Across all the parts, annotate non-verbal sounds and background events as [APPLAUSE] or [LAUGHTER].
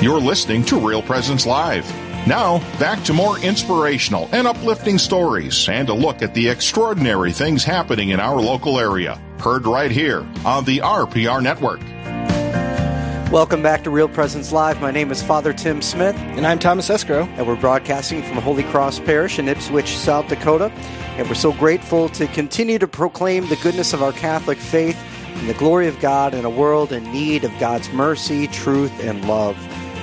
You're listening to Real Presence Live. Now, back to more inspirational and uplifting stories and a look at the extraordinary things happening in our local area. Heard right here on the RPR Network. Welcome back to Real Presence Live. My name is Father Tim Smith. And I'm Thomas Escrow. And we're broadcasting from Holy Cross Parish in Ipswich, South Dakota. And we're so grateful to continue to proclaim the goodness of our Catholic faith and the glory of God in a world in need of God's mercy, truth, and love.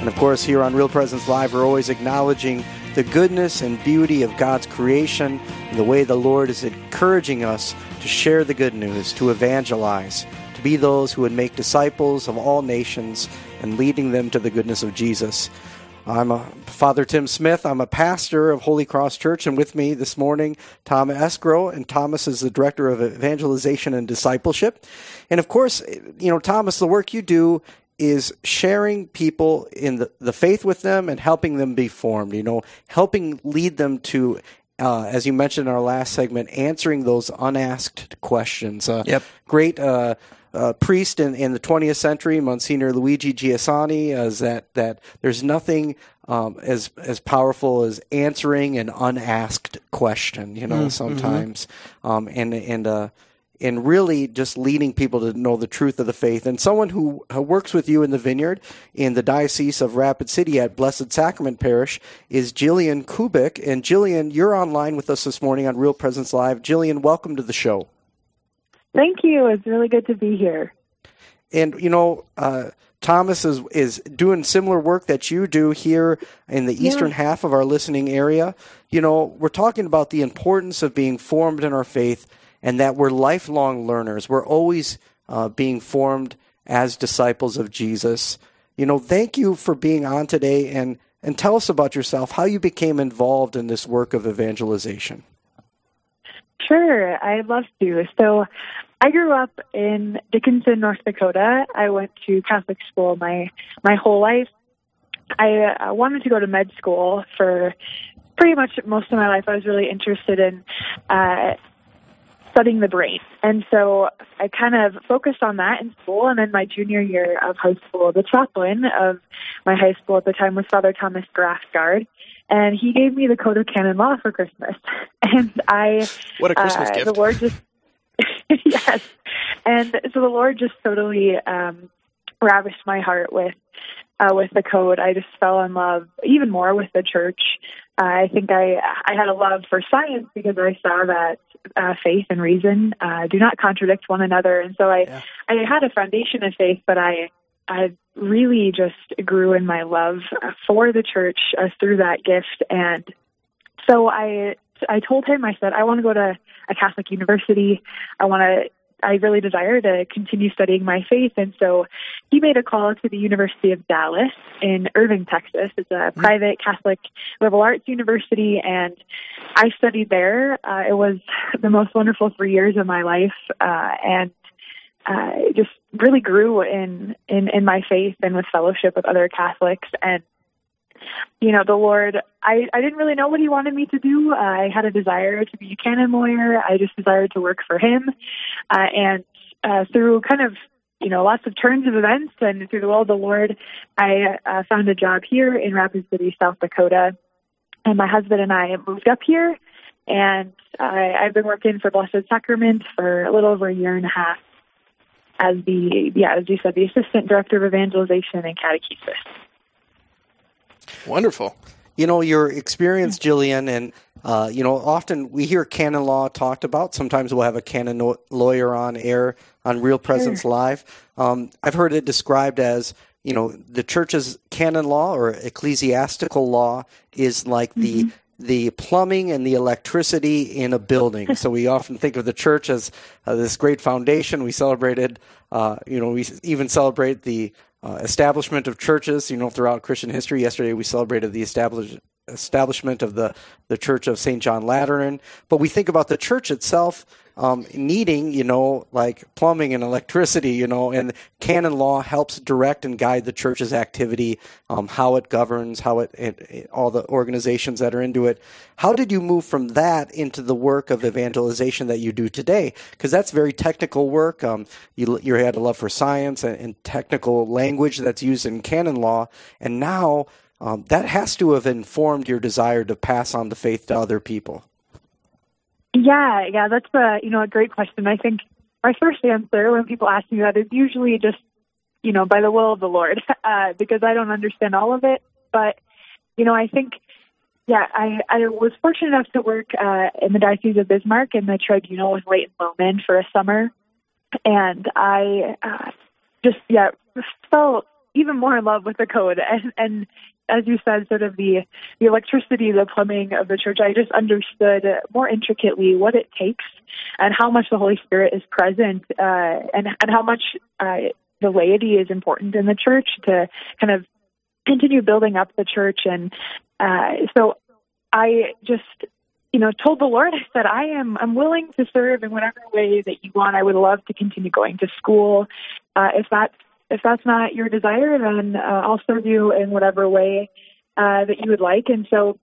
And of course, here on Real Presence Live, we're always acknowledging the goodness and beauty of God's creation and the way the Lord is encouraging us to share the good news, to evangelize, to be those who would make disciples of all nations and leading them to the goodness of Jesus. I'm a, Father Tim Smith. I'm a pastor of Holy Cross Church, and with me this morning, Tom Escrow, and Thomas is the director of evangelization and discipleship. And of course, you know, Thomas, the work you do is sharing people in the, the faith with them and helping them be formed, you know, helping lead them to, uh, as you mentioned in our last segment, answering those unasked questions. Uh, yep. Great uh, uh priest in, in the 20th century, Monsignor Luigi Giussani, is that, that there's nothing um, as as powerful as answering an unasked question, you know, mm-hmm. sometimes. Um, and, and, uh, and really just leading people to know the truth of the faith. And someone who works with you in the vineyard in the Diocese of Rapid City at Blessed Sacrament Parish is Jillian Kubik. And Jillian, you're online with us this morning on Real Presence Live. Jillian, welcome to the show. Thank you. It's really good to be here. And you know, uh, Thomas is is doing similar work that you do here in the yeah. eastern half of our listening area. You know, we're talking about the importance of being formed in our faith and that we're lifelong learners. We're always uh, being formed as disciples of Jesus. You know, thank you for being on today and, and tell us about yourself, how you became involved in this work of evangelization. Sure, I'd love to. So, I grew up in Dickinson, North Dakota. I went to Catholic school my my whole life. I uh, wanted to go to med school for pretty much most of my life. I was really interested in uh, studying the brain. And so I kind of focused on that in school. And then my junior year of high school, the chaplain of my high school at the time was Father Thomas Grafsgaard. And he gave me the Code of Canon Law for Christmas. [LAUGHS] And I. What a Christmas uh, gift. The Lord just. [LAUGHS] yes. And so the Lord just totally um, ravished my heart with uh, with the code. I just fell in love even more with the church. Uh, I think I I had a love for science because I saw that uh, faith and reason uh, do not contradict one another, and so I yeah. I had a foundation of faith, but I I really just grew in my love for the church uh, through that gift, and so I I told him I said I want to go to a Catholic university. I want to I really desire to continue studying my faith. And so he made a call to the University of Dallas in Irving, Texas. It's a mm-hmm. private Catholic liberal arts university. And I studied there. Uh, it was the most wonderful three years of my life. Uh, and uh, just really grew in, in, in my faith and with fellowship with other Catholics. And you know, the Lord, I, I didn't really know what He wanted me to do. Uh, I had a desire to be a canon lawyer. I just desired to work for Him. Uh, and uh, through kind of, you know, lots of turns of events and through the will of the Lord, I uh, found a job here in Rapid City, South Dakota. And my husband and I moved up here. And I, I've been working for Blessed Sacrament for a little over a year and a half as the, yeah, as you said, the assistant director of evangelization and catechesis. Wonderful. You know, your experience, Jillian, and, uh, you know, often we hear canon law talked about. Sometimes we'll have a canon lawyer on air on Real Presence sure. Live. Um, I've heard it described as, you know, the church's canon law or ecclesiastical law is like the mm-hmm the plumbing and the electricity in a building. [LAUGHS] so we often think of the church as uh, this great foundation. We celebrated, uh, you know, we even celebrate the uh, establishment of churches, you know, throughout Christian history. Yesterday we celebrated the establish, establishment of the, the Church of St. John Lateran. But we think about the church itself um, needing, you know, like plumbing and electricity, you know, and canon law helps direct and guide the church's activity, um, how it governs, how it, it, it, all the organizations that are into it. How did you move from that into the work of evangelization that you do today? Because that's very technical work. Um, you, you had a love for science and, and technical language that's used in canon law, and now um, that has to have informed your desire to pass on the faith to other people. Yeah, yeah, that's a you know a great question. I think my first answer when people ask me that is usually just you know by the will of the Lord [LAUGHS] uh, because I don't understand all of it. But you know, I think yeah, I I was fortunate enough to work uh, in the Diocese of Bismarck in the tribunal in Leighton Lomond for a summer, and I uh, just yeah fell even more in love with the code [LAUGHS] and and as you said, sort of the the electricity, the plumbing of the church. I just understood more intricately what it takes and how much the Holy Spirit is present, uh, and and how much uh, the laity is important in the church to kind of continue building up the church. And uh, so, I just you know told the Lord, I said, I am I'm willing to serve in whatever way that you want. I would love to continue going to school. Uh, if that's if that's not your desire, then uh, I'll serve you in whatever way uh, that you would like. And so,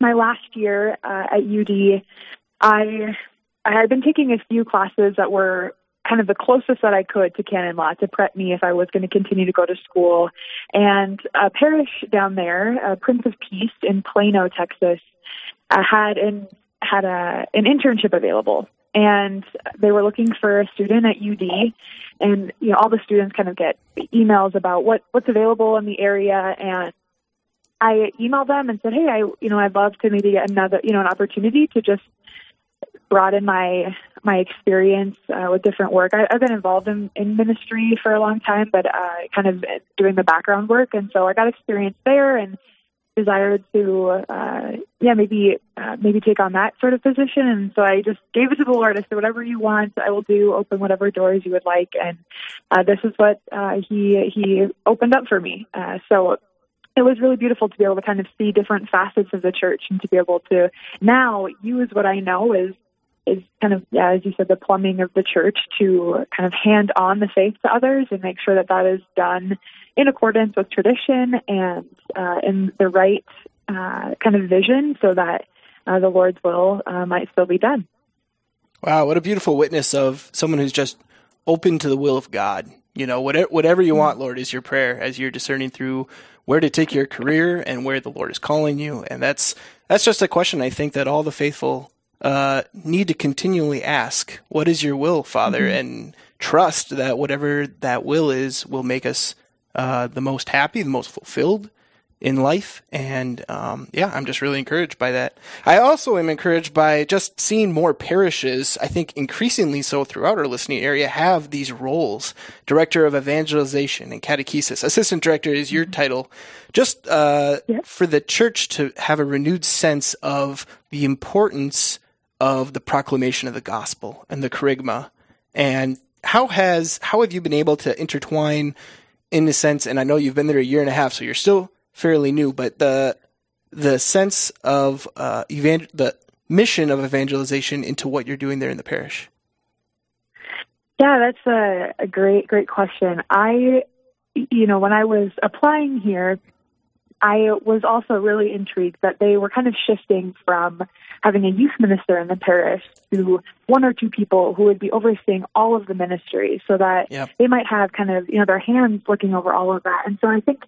my last year uh, at UD, I I had been taking a few classes that were kind of the closest that I could to canon law to prep me if I was going to continue to go to school. And a parish down there, uh, Prince of Peace in Plano, Texas, uh, had an had a an internship available and they were looking for a student at UD and you know all the students kind of get emails about what what's available in the area. And I emailed them and said, "Hey, I you know I'd love to maybe get another you know an opportunity to just broaden my my experience uh, with different work. I, I've been involved in, in ministry for a long time, but uh, kind of doing the background work, and so I got experience there and desired to uh yeah maybe uh, maybe take on that sort of position. And so i just gave it to the lord. I said whatever you want i will do. Open whatever doors you would like. And uh this is what uh he he opened up for me. Uh so it was really beautiful to be able to kind of see different facets of the church and to be able to now use what i know is is kind of, yeah, as you said, the plumbing of the church to kind of hand on the faith to others and make sure that that is done in accordance with tradition and uh, in the right uh, kind of vision so that uh, the Lord's will uh, might still be done. Wow, what a beautiful witness of someone who's just open to the will of God. You know, whatever, whatever you want, Lord, is your prayer as you're discerning through where to take your career and where the Lord is calling you. And that's that's just a question I think that all the faithful uh, need to continually ask, "What is your will, Father?" Mm-hmm. and trust that whatever that will is will make us uh, the most happy, the most fulfilled in life. And um, yeah, I'm just really encouraged by that. I also am encouraged by just seeing more parishes, I think increasingly so throughout our listening area, have these roles. Director of Evangelization and Catechesis. Assistant Director is your mm-hmm. title. Just uh, for the church to have a renewed sense of the importance of the proclamation of the gospel and the kerygma. And how has how have you been able to intertwine in a sense, and I know you've been there a year and a half, so you're still fairly new, but the the sense of uh, evangel- the mission of evangelization into what you're doing there in the parish? Yeah, that's a, a great, great question. I, you know, when I was applying here, I was also really intrigued that they were kind of shifting from having a youth minister in the parish to one or two people who would be overseeing all of the ministry so that yep. they might have kind of, you know, their hands looking over all of that. And so I think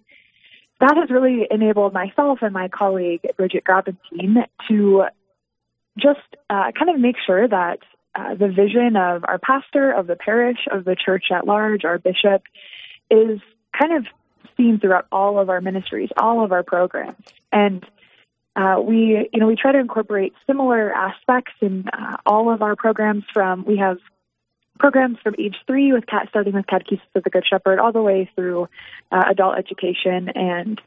that has really enabled myself and my colleague, Bridget Grabentine, to just uh, kind of make sure that uh, the vision of our pastor, of the parish, of the church at large, our bishop, is kind of seen throughout all of our ministries, all of our programs. And uh, we, you know, we try to incorporate similar aspects in uh, all of our programs. From we have programs from age three with cat starting with catechesis of the Good Shepherd all the way through uh, adult education, and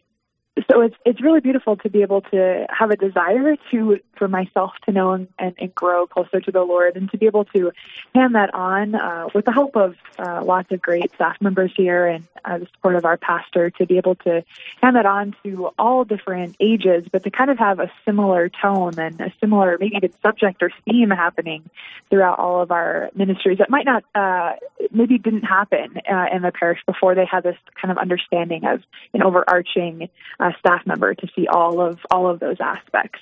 so it's it's really beautiful to be able to have a desire to for myself to know and, and, and grow closer to the Lord, and to be able to hand that on uh, with the help of uh, lots of great staff members here and uh, the support of our pastor to be able to hand that on to all different ages, but to kind of have a similar tone and a similar maybe even subject or theme happening throughout all of our ministries that might not uh, maybe didn't happen uh, in the parish before. They had this kind of understanding of an overarching uh, staff member to see all of all of those aspects.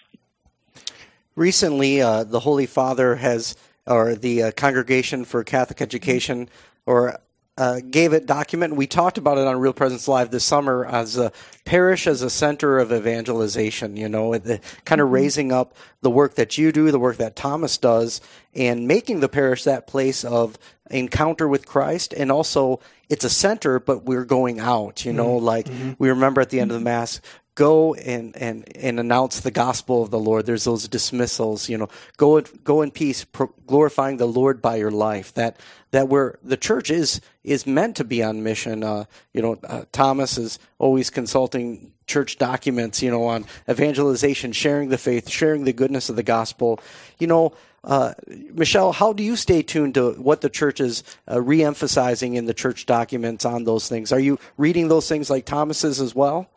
Recently, uh, the Holy Father has, or the uh, Congregation for Catholic Education, or uh, gave it document. We talked about it on Real Presence Live this summer as a parish as a center of evangelization. You know, the, kind of mm-hmm. raising up the work that you do, the work that Thomas does, and making the parish that place of encounter with Christ, and also it's a center, but we're going out. You know, mm-hmm. like mm-hmm. we remember at the end of the mass, go and, and, and announce the gospel of the Lord. There's those dismissals, you know, go, go in peace, pro- glorifying the Lord by your life. That, that we're, the church is, is meant to be on mission. Uh, you know, uh, Thomas is always consulting church documents, you know, on evangelization, sharing the faith, sharing the goodness of the gospel. You know, uh, Michelle, how do you stay tuned to what the church is uh, re-emphasizing in the church documents on those things? Are you reading those things like Thomas's as well?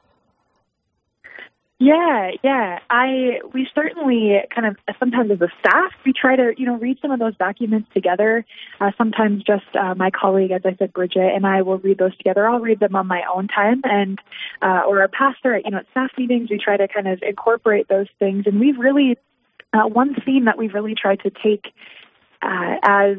Yeah, yeah. I we certainly kind of sometimes as a staff we try to you know read some of those documents together. Uh, sometimes just uh, my colleague, as I said, Bridget, and I will read those together. I'll read them on my own time, and uh, or our pastor, at you know, at staff meetings, we try to kind of incorporate those things. And we've really uh, one theme that we've really tried to take uh, as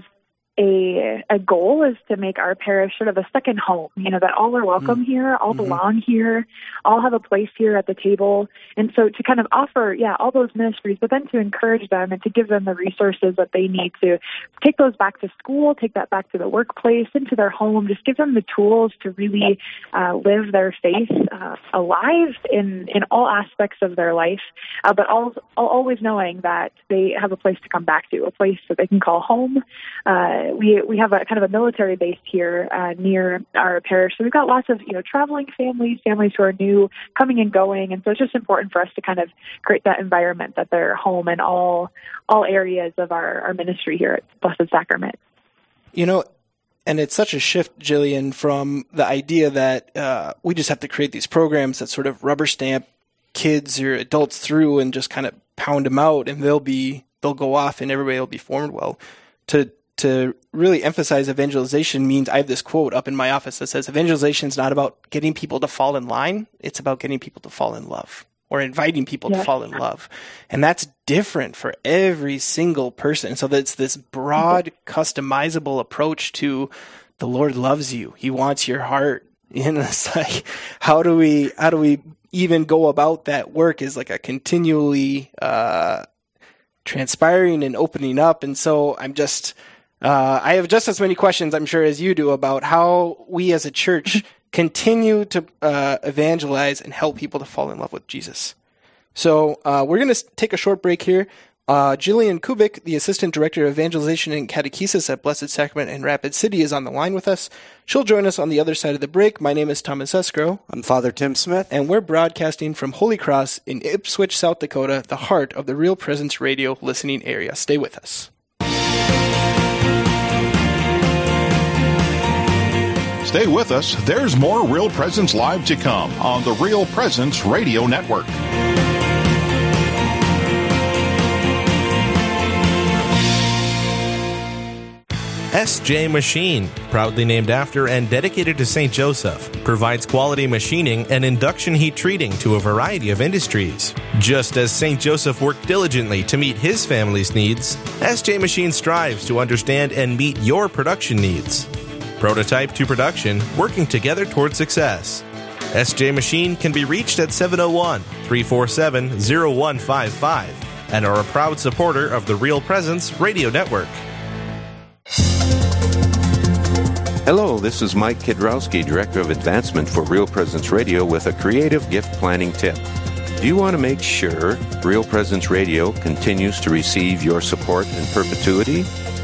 a a goal is to make our parish sort of a second home. You know that all are welcome mm-hmm. here, all mm-hmm. belong here, all have a place here at the table, and so to kind of offer, yeah, all those ministries, but then to encourage them and to give them the resources that they need to take those back to school, take that back to the workplace, into their home, just give them the tools to really uh, live their faith uh, alive in in all aspects of their life, uh, but all, always knowing that they have a place to come back to, a place that they can call home. We we have a kind of a military base here uh, near our parish, so we've got lots of you know traveling families, families who are new, coming and going, and so it's just important for us to kind of create that environment that they're home in all all areas of our our ministry here at Blessed Sacrament. You know, and it's such a shift, Jillian, from the idea that uh, we just have to create these programs that sort of rubber stamp kids or adults through and just kind of pound them out, and they'll be they'll go off and everybody will be formed well. To to really emphasize evangelization means I have this quote up in my office that says evangelization is not about getting people to fall in line, it's about getting people to fall in love or inviting people yeah. to fall in love. And that's different for every single person. So that's this broad, customizable approach to the Lord loves you. He wants your heart. [LAUGHS] And it's like, how do we, how do we even go about that work is like a continually, uh, transpiring and opening up. And so I'm just, uh, I have just as many questions, I'm sure, as you do about how we as a church [LAUGHS] continue to uh, evangelize and help people to fall in love with Jesus. So uh, we're going to take a short break here. Uh, Jillian Kubik, the Assistant Director of Evangelization and Catechesis at Blessed Sacrament in Rapid City, is on the line with us. She'll join us on the other side of the break. My name is Thomas Escrow. I'm Father Tim Smith. And we're broadcasting from Holy Cross in Ipswich, South Dakota, the heart of the Real Presence Radio listening area. Stay with us. Stay with us. There's more Real Presence Live to come on the Real Presence Radio Network. SJ Machine, proudly named after and dedicated to St. Joseph, provides quality machining and induction heat treating to a variety of industries. Just as St. Joseph worked diligently to meet his family's needs, SJ Machine strives to understand and meet your production needs prototype to production, working together toward success. SJ Machine can be reached at 701 347 0155 and are a proud supporter of the Real Presence Radio Network. Hello, this is Mike Kidrowski, Director of Advancement for Real Presence Radio, with a creative gift planning tip. Do you want to make sure Real Presence Radio continues to receive your support in perpetuity?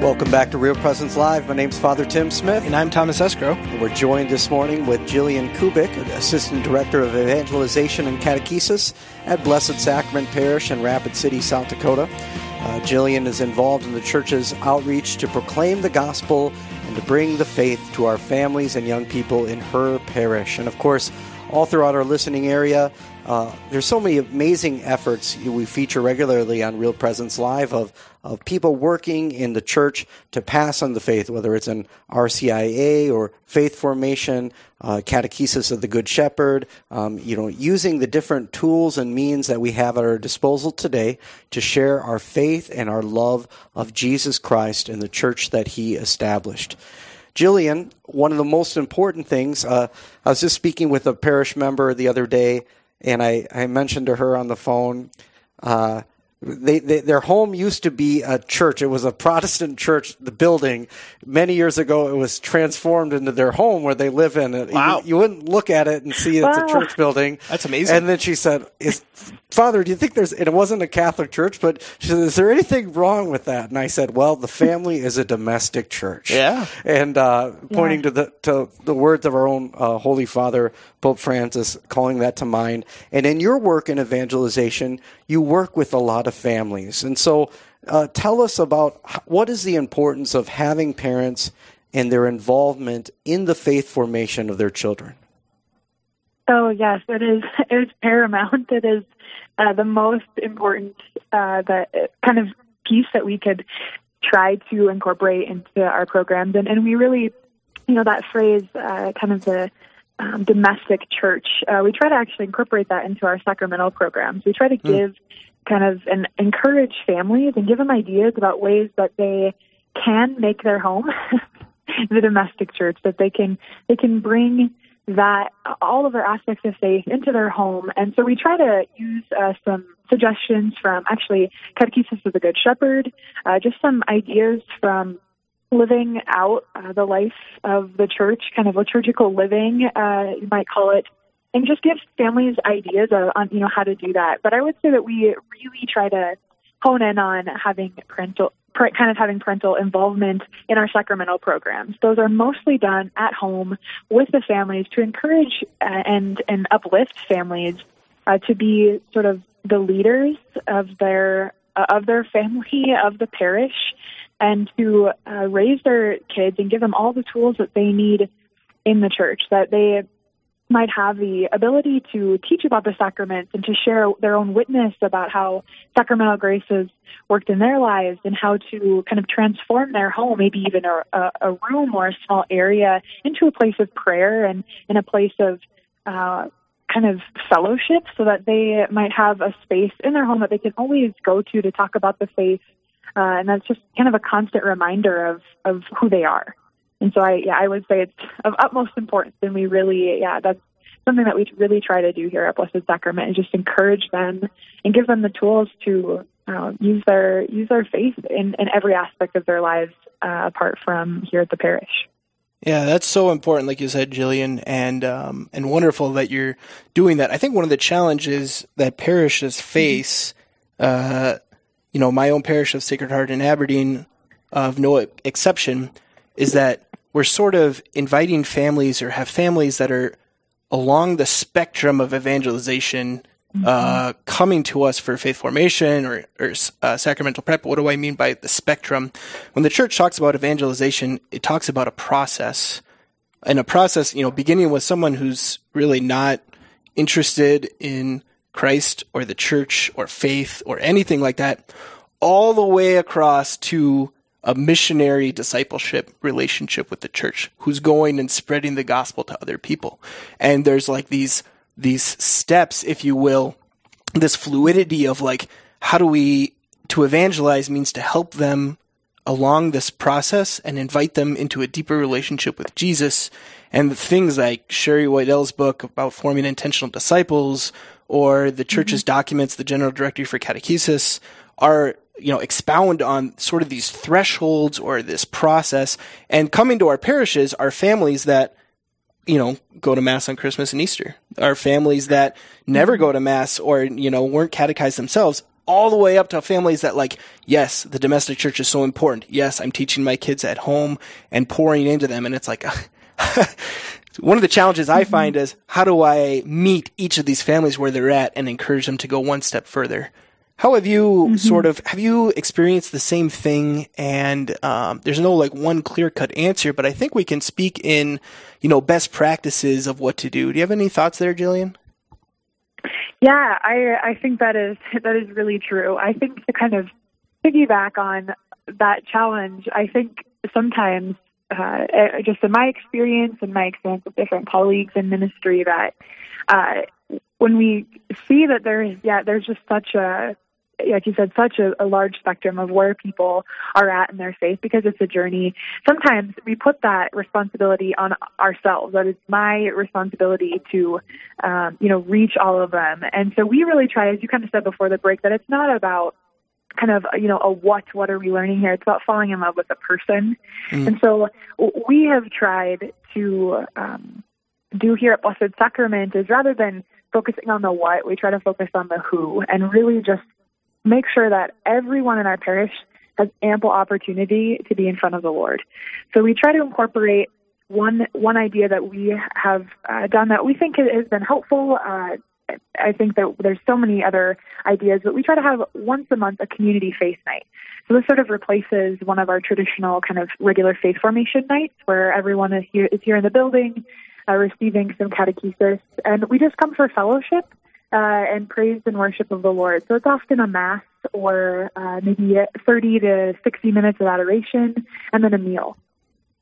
Welcome back to Real Presence Live. My name's Father Tim Smith. And I'm Thomas Escrow. And we're joined this morning with Jillian Kubik, Assistant Director of Evangelization and Catechesis at Blessed Sacrament Parish in Rapid City, South Dakota. Uh, Jillian is involved in the church's outreach to proclaim the gospel and to bring the faith to our families and young people in her parish. And of course, all throughout our listening area, uh, there's so many amazing efforts we feature regularly on Real Presence Live of, of people working in the church to pass on the faith, whether it's an RCIA or faith formation, uh, catechesis of the Good Shepherd, um, you know, using the different tools and means that we have at our disposal today to share our faith and our love of Jesus Christ and the church that he established. Jillian, one of the most important things, uh, I was just speaking with a parish member the other day and I, I mentioned to her on the phone, uh, they, they, their home used to be a church. It was a Protestant church. The building many years ago, it was transformed into their home where they live in. It, wow! You, you wouldn't look at it and see it's a church building. That's amazing. And then she said, "Is Father, do you think there's?" And it wasn't a Catholic church, but she said, "Is there anything wrong with that?" And I said, "Well, the family is a domestic church." Yeah. And uh, pointing yeah. to the to the words of our own uh, Holy Father Pope Francis, calling that to mind. And in your work in evangelization, you work with a lot of families. And so uh, tell us about what is the importance of having parents and their involvement in the faith formation of their children? Oh, yes, it is. [LAUGHS] It is paramount. It is uh, the most important uh, that kind of piece that we could try to incorporate into our programs. And, and we really, you know, that phrase, uh, kind of the um, domestic church, uh, we try to actually incorporate that into our sacramental programs. We try to hmm. give kind of and encourage families and give them ideas about ways that they can make their home [LAUGHS] the domestic church that they can they can bring that all of their aspects of faith into their home and so we try to use uh, some suggestions from actually catechesis of the good shepherd uh, just some ideas from living out uh, the life of the church, kind of liturgical living, uh, you might call it, and just give families ideas of, on you know how to do that. But I would say that we really try to hone in on having parental kind of having parental involvement in our sacramental programs. Those are mostly done at home with the families to encourage uh, and and uplift families uh, to be sort of the leaders of their uh, of their family of the parish and to uh, raise their kids and give them all the tools that they need in the church, that they might have the ability to teach about the sacraments and to share their own witness about how sacramental grace has worked in their lives and how to kind of transform their home, maybe even a, a room or a small area, into a place of prayer and in a place of uh, kind of fellowship so that they might have a space in their home that they can always go to to talk about the faith uh, and that's just kind of a constant reminder of of who they are. And so I yeah I would say it's of utmost importance, and we really yeah that's something that we really try to do here at Blessed Sacrament is just encourage them and give them the tools to uh, use their use their faith in, in every aspect of their lives uh, apart from here at the parish. Yeah, that's so important, like you said, Jillian, and um, and wonderful that you're doing that. I think one of the challenges that parishes face, uh, you know, my own parish of Sacred Heart in Aberdeen, of no exception, is that we're sort of inviting families or have families that are along the spectrum of evangelization uh, coming to us for faith formation or, or uh, sacramental prep. What do I mean by the spectrum? When the church talks about evangelization, it talks about a process. And a process, you know, beginning with someone who's really not interested in Christ or the church or faith or anything like that, all the way across to a missionary discipleship relationship with the church who's going and spreading the gospel to other people. And there's like these these steps, if you will, this fluidity of like, how do we, to evangelize means to help them along this process and invite them into a deeper relationship with Jesus. And things like Sherry Weddell's book about forming intentional disciples or the church's mm-hmm. documents, the General Directory for Catechesis, are you know expound on sort of these thresholds or this process and coming to our parishes are families that you know, go to mass on Christmas and Easter. Our families that never go to mass or, you know, weren't catechized themselves, all the way up to families that like, yes, the domestic church is so important. Yes, I'm teaching my kids at home and pouring into them. And it's like, [LAUGHS] [LAUGHS] one of the challenges I find is how do I meet each of these families where they're at and encourage them to go one step further? How have you mm-hmm. sort of have you experienced the same thing? And um, there's no like one clear cut answer, but I think we can speak in you know best practices of what to do. Do you have any thoughts there, Jillian? Yeah, I I think that is that is really true. I think to kind of piggyback on that challenge, I think sometimes uh, just in my experience and my experience with different colleagues in ministry that uh, when we see that there's yeah there's just such a like you said, such a, a, large spectrum of where people are at in their faith because it's a journey. Sometimes we put that responsibility on ourselves. That it's my responsibility to, um, you know, reach all of them. And so we really try, as you kind of said before the break, that it's not about kind of you know a what what are we learning here it's about falling in love with a person mm. and so we have tried to um, do here at blessed sacrament is rather than focusing on the what we try to focus on the who and really just make sure that everyone in our parish has ample opportunity to be in front of the Lord. So we try to incorporate one one idea that we have uh, done that we think has been helpful. Uh, I think that there's so many other ideas, but we try to have once a month a community faith night. So this sort of replaces one of our traditional kind of regular faith formation nights where everyone is here, is here in the building, uh, receiving some catechesis, and we just come for fellowship uh, and praise and worship of the Lord. So it's often a mass or uh, maybe 30 to 60 minutes of adoration and then a meal.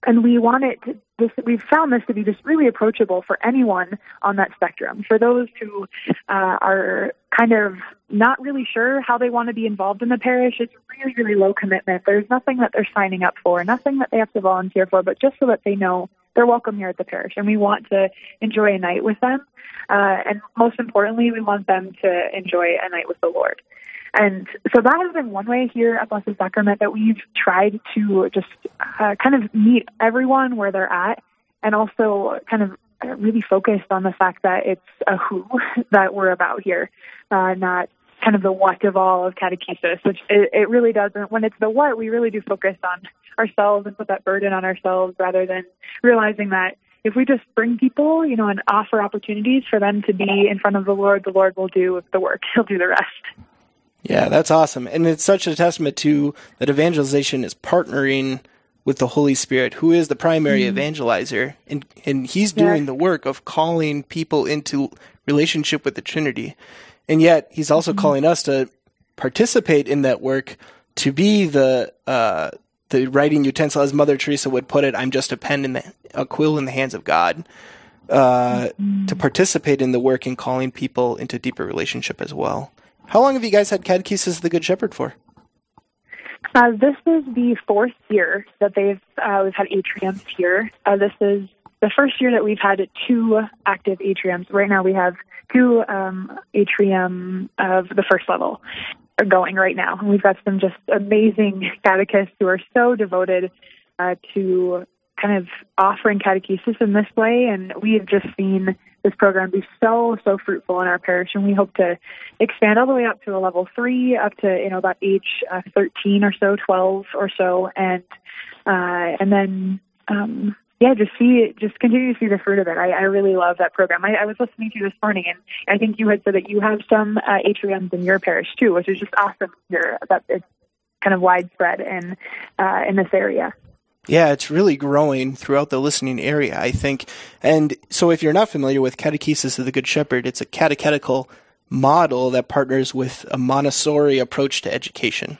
And we want it to, this, we've found this to be just really approachable for anyone on that spectrum. For those who uh, are kind of not really sure how they want to be involved in the parish, it's really, really low commitment. There's nothing that they're signing up for, nothing that they have to volunteer for, but just so that they know they're welcome here at the parish, and we want to enjoy a night with them. Uh, and most importantly, we want them to enjoy a night with the Lord. And so that has been one way here at Blessed Sacrament that we've tried to just uh, kind of meet everyone where they're at and also kind of really focused on the fact that it's a who [LAUGHS] that we're about here, uh, not kind of the what of all of catechesis, which it, it really doesn't. When it's the what, we really do focus on ourselves and put that burden on ourselves rather than realizing that if we just bring people, you know, and offer opportunities for them to be in front of the Lord, the Lord will do the work. [LAUGHS] He'll do the rest. Yeah, that's awesome. And it's such a testament to that evangelization is partnering with the Holy Spirit, who is the primary mm-hmm. evangelizer, and and he's doing yeah. the work of calling people into relationship with the Trinity. And yet he's also mm-hmm. calling us to participate in that work to be the uh, the writing utensil, as Mother Teresa would put it, I'm just a pen in the a quill in the hands of God. Uh, mm-hmm. To participate in the work and calling people into deeper relationship as well. How long have you guys had Catechesis of the Good Shepherd for? Uh, this is the fourth year that they've uh, we've had atriums here. Uh, this is the first year that we've had two active atriums. Right now, we have two um, atrium of the first level, going right now. and We've got some just amazing catechists who are so devoted uh, to kind of offering catechesis in this way, and we have just seen this program be so so fruitful in our parish, and we hope to expand all the way up to a level three, up to you know about age uh, 13 or so, 12 or so, and uh, and then um, yeah, just see just continue to see the fruit of it. I, I really love that program. I, I was listening to you this morning, and I think you had said that you have some uh, atriums in your parish too, which is just awesome hear that it's kind of widespread in uh, in this area. Yeah, it's really growing throughout the listening area, I think. And so if you're not familiar with Catechesis of the Good Shepherd, it's a catechetical model that partners with a Montessori approach to education.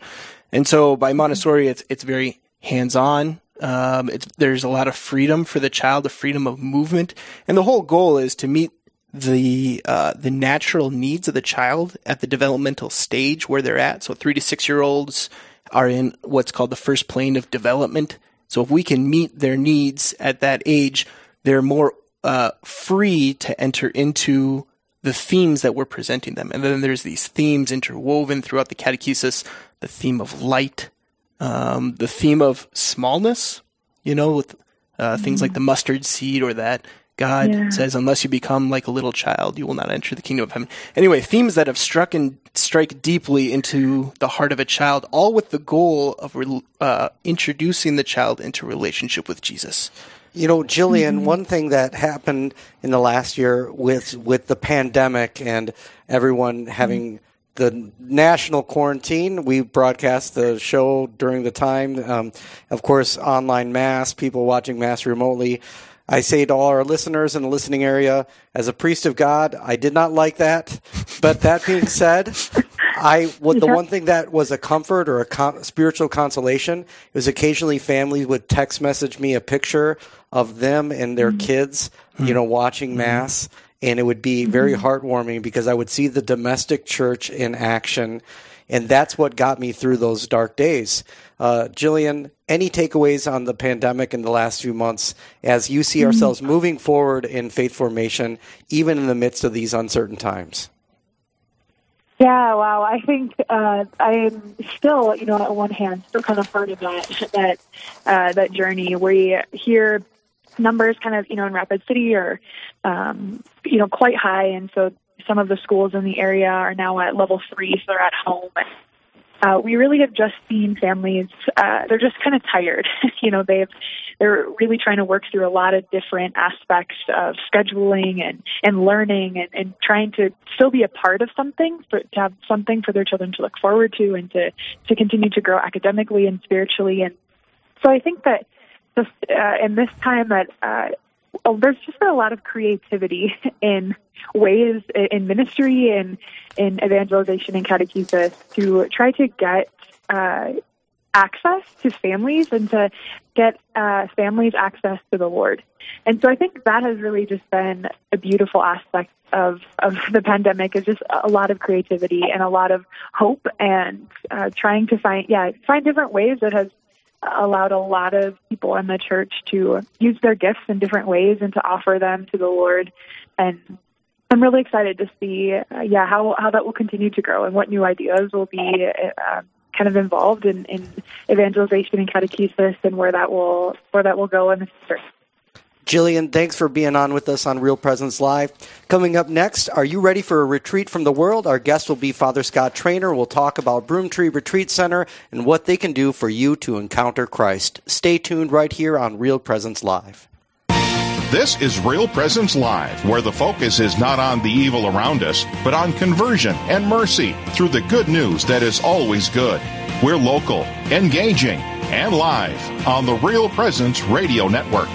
And so by Montessori, it's, it's very hands-on. Um, there's a lot of freedom for the child, the freedom of movement. And the whole goal is to meet the uh, the natural needs of the child at the developmental stage where they're at. So three to six year olds are in what's called the first plane of development. So if we can meet their needs at that age, they're more uh, free to enter into the themes that we're presenting them. And then there's these themes interwoven throughout the catechesis, the theme of light, um, the theme of smallness, you know, with uh, mm-hmm. things like the mustard seed or that God yeah. says, unless you become like a little child, you will not enter the kingdom of heaven. Anyway, themes that have struck and strike deeply into the heart of a child, all with the goal of uh, introducing the child into relationship with Jesus. You know, Jillian, mm-hmm. one thing that happened in the last year with with the pandemic and everyone having mm-hmm. the national quarantine, we broadcast the show during the time. Um, of course, online mass, people watching mass remotely. I say to all our listeners in the listening area, as a priest of God, I did not like that. But that being said, I what the one thing that was a comfort or a con- spiritual consolation was occasionally families would text message me a picture of them and their mm-hmm. kids, you know, watching mm-hmm. mass, and it would be very mm-hmm. heartwarming because I would see the domestic church in action, and that's what got me through those dark days. Uh, Jillian, any takeaways on the pandemic in the last few months as you see ourselves mm-hmm. moving forward in faith formation, even in the midst of these uncertain times? Yeah, wow. I think uh, I'm still, you know, on one hand, still kind of part of that that uh, that journey. We hear numbers kind of, you know, in Rapid City are, um, you know, quite high, and so some of the schools in the area are now at level three, so they're at home. Uh, we really have just seen families uh, they're just kind of tired [LAUGHS] you know they've they're really trying to work through a lot of different aspects of scheduling and and learning and, and trying to still be a part of something for to have something for their children to look forward to and to to continue to grow academically and spiritually and so i think that just uh, in this time that uh, there's just been a lot of creativity [LAUGHS] in ways in ministry and in evangelization and catechesis to try to get uh, access to families and to get uh, families access to the Lord. And so I think that has really just been a beautiful aspect of, of the pandemic is just a lot of creativity and a lot of hope and uh, trying to find, yeah, find different ways that has allowed a lot of people in the church to use their gifts in different ways and to offer them to the Lord. And I'm really excited to see, uh, yeah, how how that will continue to grow and what new ideas will be uh, kind of involved in, in evangelization and catechesis and where that will where that will go in the future. Jillian, thanks for being on with us on Real Presence Live. Coming up next, are you ready for a retreat from the world? Our guest will be Father Scott Traynor. We'll talk about Broomtree Retreat Center and what they can do for you to encounter Christ. Stay tuned right here on Real Presence Live. This is Real Presence Live, where the focus is not on the evil around us, but on conversion and mercy through the good news that is always good. We're local, engaging, and live on the Real Presence Radio Network.